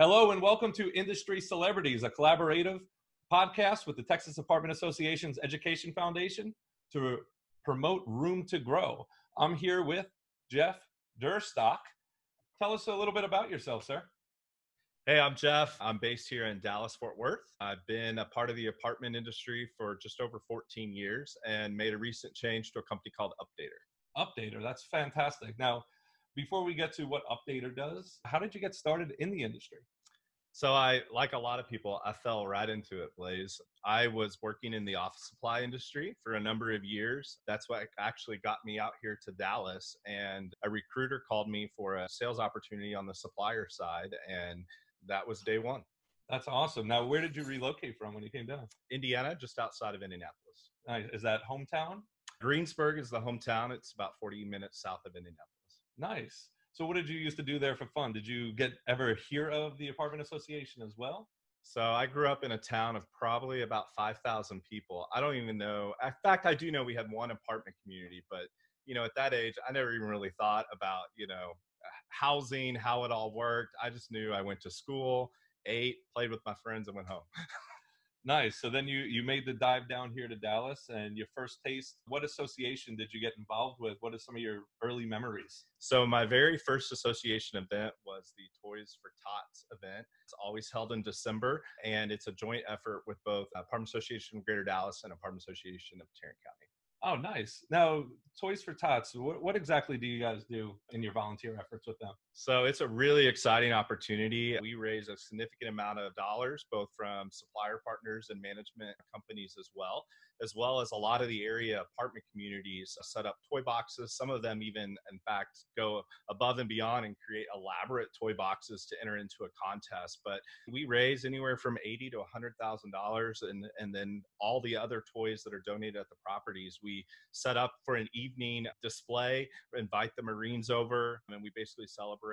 Hello and welcome to Industry Celebrities, a collaborative podcast with the Texas Apartment Association's Education Foundation to promote Room to Grow. I'm here with Jeff Durstock. Tell us a little bit about yourself, sir. Hey, I'm Jeff. I'm based here in Dallas, Fort Worth. I've been a part of the apartment industry for just over 14 years and made a recent change to a company called Updater. Updater, that's fantastic. Now, before we get to what Updater does, how did you get started in the industry? So I, like a lot of people, I fell right into it, Blaze. I was working in the office supply industry for a number of years. That's what actually got me out here to Dallas. And a recruiter called me for a sales opportunity on the supplier side. And that was day one. That's awesome. Now, where did you relocate from when you came down? Indiana, just outside of Indianapolis. Nice. Is that hometown? Greensburg is the hometown. It's about 40 minutes south of Indianapolis. Nice. So what did you used to do there for fun? Did you get ever hear of the apartment association as well? So I grew up in a town of probably about 5,000 people. I don't even know. In fact, I do know we had one apartment community, but you know, at that age, I never even really thought about, you know, housing, how it all worked. I just knew I went to school, ate, played with my friends and went home. Nice. So then you you made the dive down here to Dallas, and your first taste. What association did you get involved with? What are some of your early memories? So my very first association event was the Toys for Tots event. It's always held in December, and it's a joint effort with both Apartment Association of Greater Dallas and Apartment Association of Tarrant County. Oh, nice. Now, Toys for Tots, what, what, exactly do you guys do in your volunteer efforts with them? So, it's a really exciting opportunity. We raise a significant amount of dollars, both from supplier partners and management companies as well as well as a lot of the area apartment communities set up toy boxes. Some of them even, in fact, go above and beyond and create elaborate toy boxes to enter into a contest. But we raise anywhere from eighty to hundred thousand dollars, and and then all the other toys that are donated at the properties, we set up for an evening display, invite the Marines over, and we basically celebrate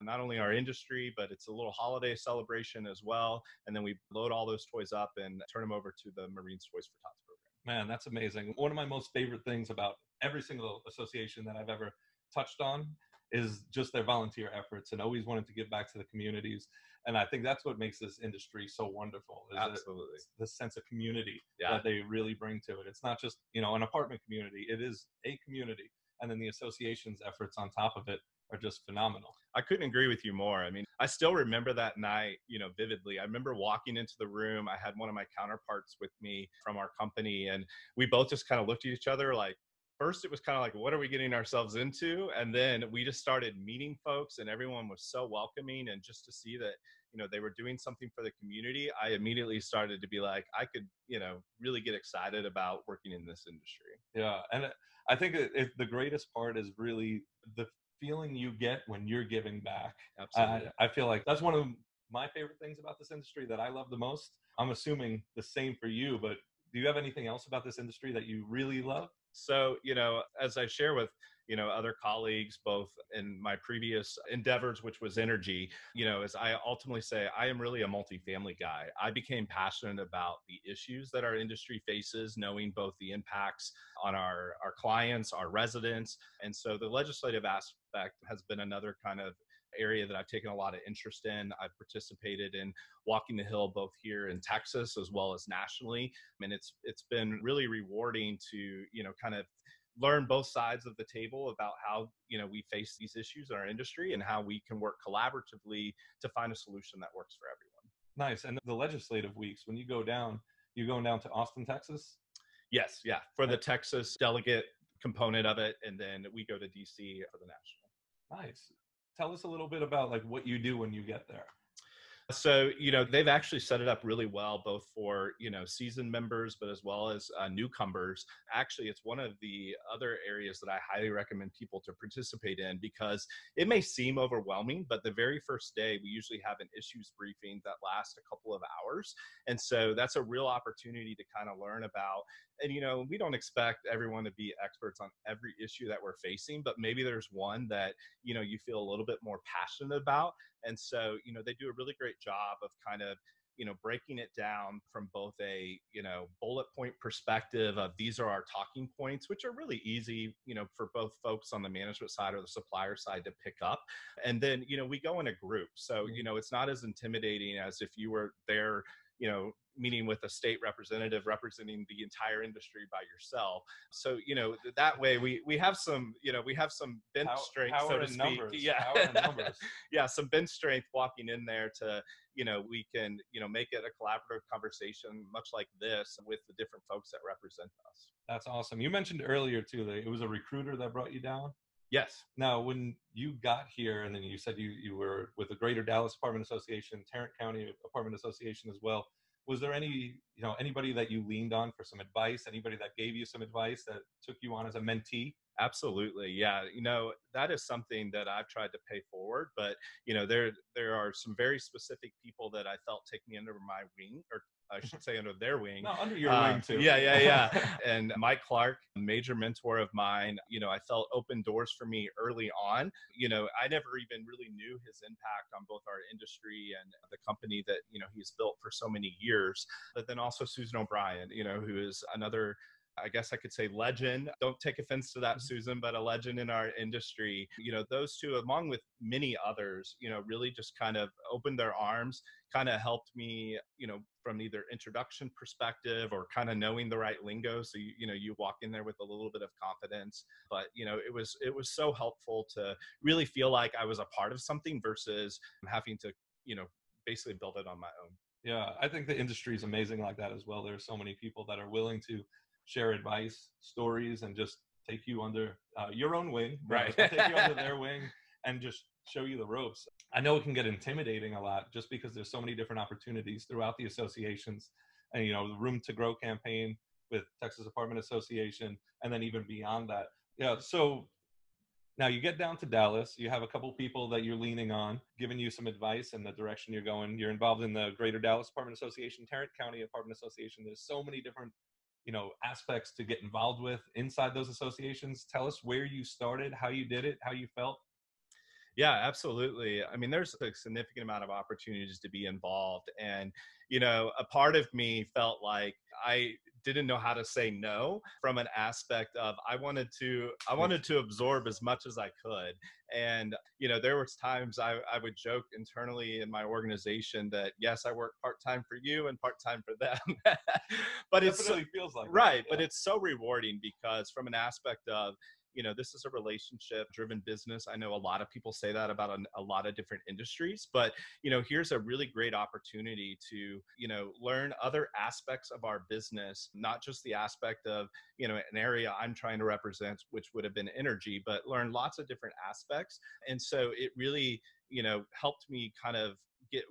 not only our industry, but it's a little holiday celebration as well. And then we load all those toys up and turn them over to the Marines Toys for Tots program. Man, that's amazing. One of my most favorite things about every single association that I've ever touched on is just their volunteer efforts and always wanting to give back to the communities. And I think that's what makes this industry so wonderful. Absolutely. The sense of community yeah. that they really bring to it. It's not just, you know, an apartment community, it is a community. And then the association's efforts on top of it are just phenomenal. I couldn't agree with you more. I mean, I still remember that night, you know, vividly. I remember walking into the room. I had one of my counterparts with me from our company, and we both just kind of looked at each other like, first it was kind of like what are we getting ourselves into and then we just started meeting folks and everyone was so welcoming and just to see that you know they were doing something for the community i immediately started to be like i could you know really get excited about working in this industry yeah and uh, i think it, the greatest part is really the feeling you get when you're giving back. Absolutely. I, I feel like that's one of my favorite things about this industry that I love the most. I'm assuming the same for you, but do you have anything else about this industry that you really love? So, you know, as I share with you know other colleagues both in my previous endeavors which was energy you know as i ultimately say i am really a multifamily guy i became passionate about the issues that our industry faces knowing both the impacts on our our clients our residents and so the legislative aspect has been another kind of area that I've taken a lot of interest in. I've participated in walking the hill both here in Texas as well as nationally. I mean, it's it's been really rewarding to you know kind of learn both sides of the table about how you know we face these issues in our industry and how we can work collaboratively to find a solution that works for everyone. Nice and the legislative weeks when you go down you're going down to austin texas? Yes yeah for the texas delegate component of it and then we go to dc for the national. Nice. Tell us a little bit about like what you do when you get there so, you know, they've actually set it up really well, both for, you know, seasoned members, but as well as uh, newcomers. Actually, it's one of the other areas that I highly recommend people to participate in because it may seem overwhelming, but the very first day, we usually have an issues briefing that lasts a couple of hours. And so that's a real opportunity to kind of learn about. And, you know, we don't expect everyone to be experts on every issue that we're facing, but maybe there's one that, you know, you feel a little bit more passionate about And so, you know, they do a really great job of kind of you know breaking it down from both a you know bullet point perspective of these are our talking points which are really easy you know for both folks on the management side or the supplier side to pick up and then you know we go in a group. So mm-hmm. you know it's not as intimidating as if you were there you know meeting with a state representative representing the entire industry by yourself so you know that way we we have some you know we have some bench Pow- strength power so to speak numbers. yeah numbers. yeah some bench strength walking in there to you know we can you know make it a collaborative conversation much like this with the different folks that represent us That's awesome. You mentioned earlier too that it was a recruiter that brought you down. yes Now, when you got here, and then you said you you were with the Greater Dallas Apartment Association, Tarrant County Apartment Association as well. Was there any you know anybody that you leaned on for some advice? Anybody that gave you some advice that took you on as a mentee? absolutely yeah you know that is something that i've tried to pay forward but you know there there are some very specific people that i felt take me under my wing or i should say under their wing No, under your Uh, wing too. Yeah, yeah, yeah. and Mike Clark, major mentor of mine, you know, I felt open doors for me early on. You know, I never even really knew his impact on both our industry and the company that, you know, he's built for so many years. But then also Susan O'Brien, you know, who is another I guess I could say legend. Don't take offense to that, mm-hmm. Susan, but a legend in our industry. You know, those two, along with many others, you know, really just kind of opened their arms, kind of helped me, you know, from either introduction perspective or kind of knowing the right lingo. So you, you know, you walk in there with a little bit of confidence. But you know, it was it was so helpful to really feel like I was a part of something versus having to, you know, basically build it on my own. Yeah, I think the industry is amazing like that as well. There's so many people that are willing to share advice, stories, and just take you under uh, your own wing, Right. take you under their wing, and just show you the ropes. I know it can get intimidating a lot just because there's so many different opportunities throughout the associations, and you know the Room to Grow campaign with Texas Apartment Association, and then even beyond that. Yeah, so now you get down to Dallas, you have a couple people that you're leaning on, giving you some advice in the direction you're going. You're involved in the Greater Dallas Apartment Association, Tarrant County Apartment Association. There's so many different, you know, aspects to get involved with inside those associations. Tell us where you started, how you did it, how you felt. Yeah, absolutely. I mean, there's a significant amount of opportunities to be involved. And, you know, a part of me felt like I didn't know how to say no from an aspect of I wanted to I wanted to absorb as much as I could. And, you know, there was times I, I would joke internally in my organization that yes, I work part-time for you and part-time for them. but it's so, Definitely feels like that, right but it's so rewarding because from an aspect of you know this is a relationship driven business. I know a lot of people say that about a, a lot of different industries but you know here's a really great opportunity to you know learn other aspects of our business not just the aspect of you know an area i'm trying to represent which would have been energy but learn lots of different aspects. And so it really you know helped me kind of get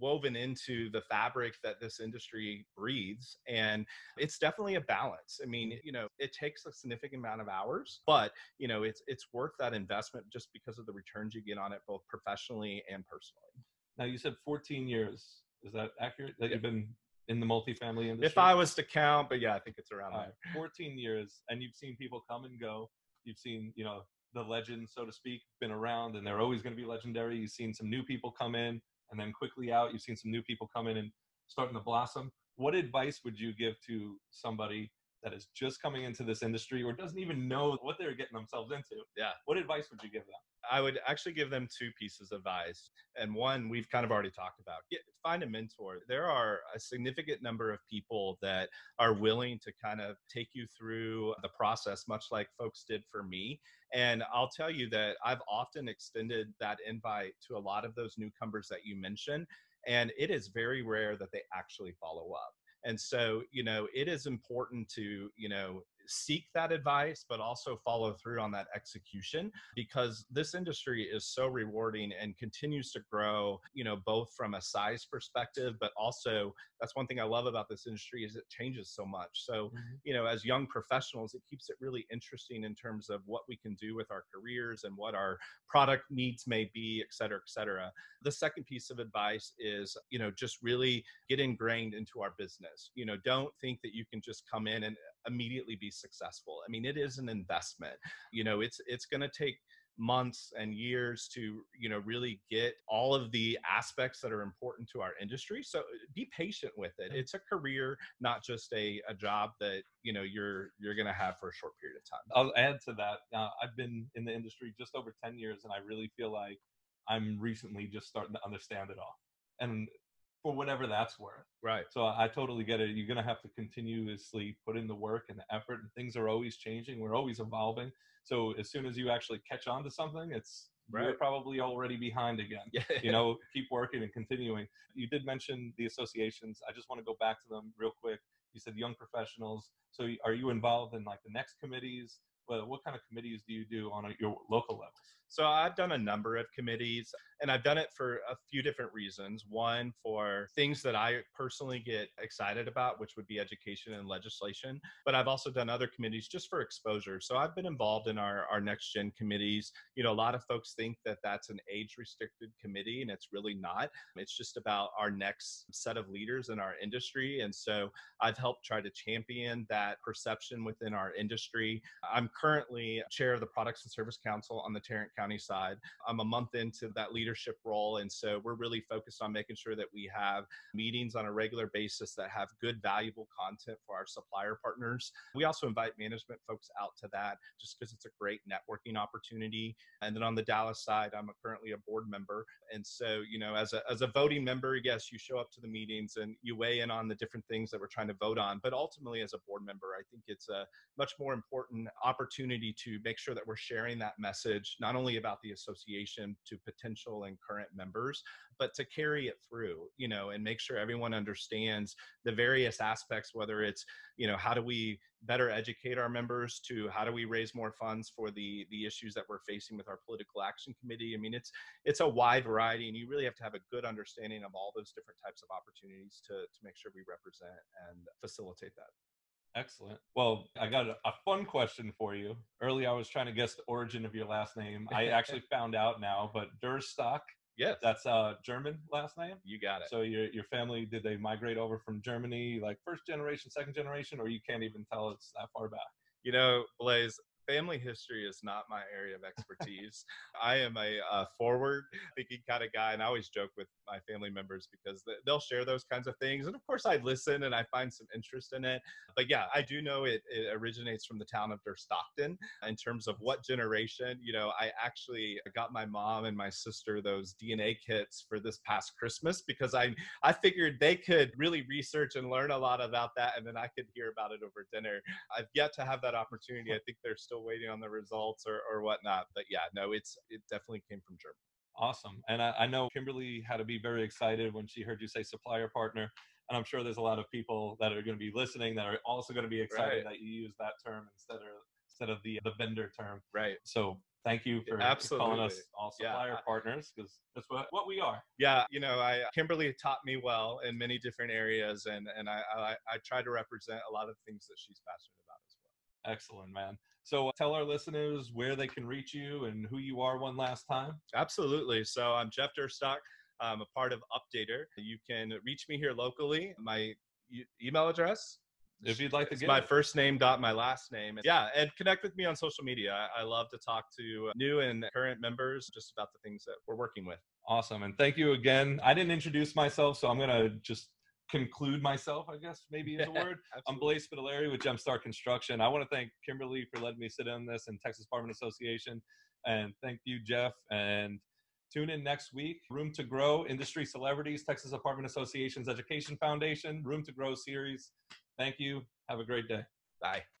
woven into the fabric that this industry breathes and it's definitely a balance i mean mm. you know it takes a significant amount of hours but you know it's it's worth that investment just because of the returns you get on it both professionally and personally Now you said 14 years. Is that accurate? That you've been in the multifamily industry? if i was to count but yeah i think it's around right, 14 years, and you've seen people come and go. You've seen, you know, the legends, so to speak, been around, and they're always going to be legendary. You've seen some new people come in and then quickly out. You've seen some new people come in and starting to blossom. What advice would you give to somebody that is just coming into this industry or doesn't even know what they're getting themselves into? Yeah. What advice would you give them? I would actually give them two pieces of advice. And one we've kind of already talked about. Get, find a mentor. There are a significant number of people that are willing to kind of take you through the process, much like folks did for me. And I'll tell you that I've often extended that invite to a lot of those newcomers that you mentioned. And it is very rare that they actually follow up. And so, you know, it is important to, you know, seek that advice, but also follow through on that execution because this industry is so rewarding and continues to grow, you know, both from a size perspective, but also that's one thing I love about this industry is it changes so much. So, mm-hmm. you know, as young professionals, it keeps it really interesting in terms of what we can do with our careers and what our product needs may be, et cetera, et cetera. The second piece of advice is, you know, just really get ingrained into our business. You know, don't think that you can just come in and immediately be successful. I mean, it is an investment. You know, it's it's going to take months and years to you know really get all of the aspects that are important to our industry so be patient with it. It's a career not just a, a job that you know you're you're going to have for a short period of time. I'll add to that uh, i've been in the industry just over 10 years and i really feel like i'm recently just starting to understand it all. And for whatever that's worth right so i, totally get it you're going to have to continuously put in the work and the effort and things are always changing we're always evolving so as soon as you actually catch on to something, it's right. you're probably already behind again. Yeah. you know, keep working and continuing. You did mention the associations. I just want to go back to them real quick. You said young professionals. So are you involved in like the next committees? What kind of committees do you do on a, your local level? So I've done a number of committees and I've done it for a few different reasons. One, for things that I personally get excited about, which would be education and legislation. But I've also done other committees just for exposure. So I've been involved in our, our next gen committees. You know, a lot of folks think that that's an age restricted committee, and it's really not. It's just about our next set of leaders in our industry. And so I've helped try to champion that perception within our industry. I'm currently chair of the Products and Service Council on the Tarrant County side. I'm a month into that leadership role. And so we're really focused on making sure that we have meetings on a regular basis that have good, valuable content for our supplier partners. We also invite management folks out to that just because it's a great networking opportunity. And then on the Dallas side, I'm a, currently a board member. And so, you know, as a, as a voting member, yes, you show up to the meetings and you weigh in on the different things that we're trying to vote on. But ultimately, as a board member, I think it's a much more important opportunity to make sure that we're sharing that message, not only about the association to potential and current members, but to carry it through, you know, and make sure everyone understands the various aspects, whether it's, you know, how do we better educate our members to how do we raise more funds for the the issues that we're facing with our political action committee? I mean it's it's a wide variety and you really have to have a good understanding of all those different types of opportunities to to make sure we represent and facilitate that Excellent. Well, I got a, a, fun question for you. Early, I was trying to guess the origin of your last name. I actually found out now, but Durstock. Yes. That's a German last name. You got it. So your your family did they migrate over from Germany, like first generation, second generation, or you can't even tell it's that far back? You know, Blaze, family history is not my area of expertise. I am a uh, forward thinking kind of guy, and I always joke with my family members because they'll share those kinds of things. And of course, I listen and I find some interest in it. But yeah, I do know it, it originates from the town of Der Stockton in terms of what generation. You know, I actually got my mom and my sister those DNA kits for this past Christmas because I I figured they could really research and learn a lot about that, and then I could hear about it over dinner. I've yet to have that opportunity. I think they're still waiting on the results or, or whatnot. But yeah, no, it's it definitely came from Germany. Awesome. And I, I, know Kimberly had to be very excited when she heard you say supplier partner. And I'm sure there's a lot of people that are going to be listening that are also going to be excited right. that you use that term instead of instead of the the vendor term. Right. So thank you for, for calling us all supplier yeah. partners because that's what, what we are. Yeah, you know, I Kimberly taught me well in many different areas, and and I I, I try to represent a lot of things that she's passionate about as well. Excellent, man. So uh, tell our listeners where they can reach you and who you are one last time. Absolutely. So I'm Jeff Durstock. I'm a part of Updater. You can reach me here locally. My e- email address if you'd like to get my it. first name dot my last name yeah and connect with me on social media I, I, love to talk to new and current members just about the things that we're working with awesome and thank you again i didn't introduce myself so i'm going to just conclude myself, I guess maybe is a word. I'm Blaze Spitaleri with Gemstar Construction. I want to thank Kimberly for letting me sit in this and Texas Apartment Association. And thank you, Jeff. And tune in next week. Room to Grow, Industry Celebrities, Texas Apartment Association's Education Foundation, Room to Grow series. Thank you. Have a great day. Bye.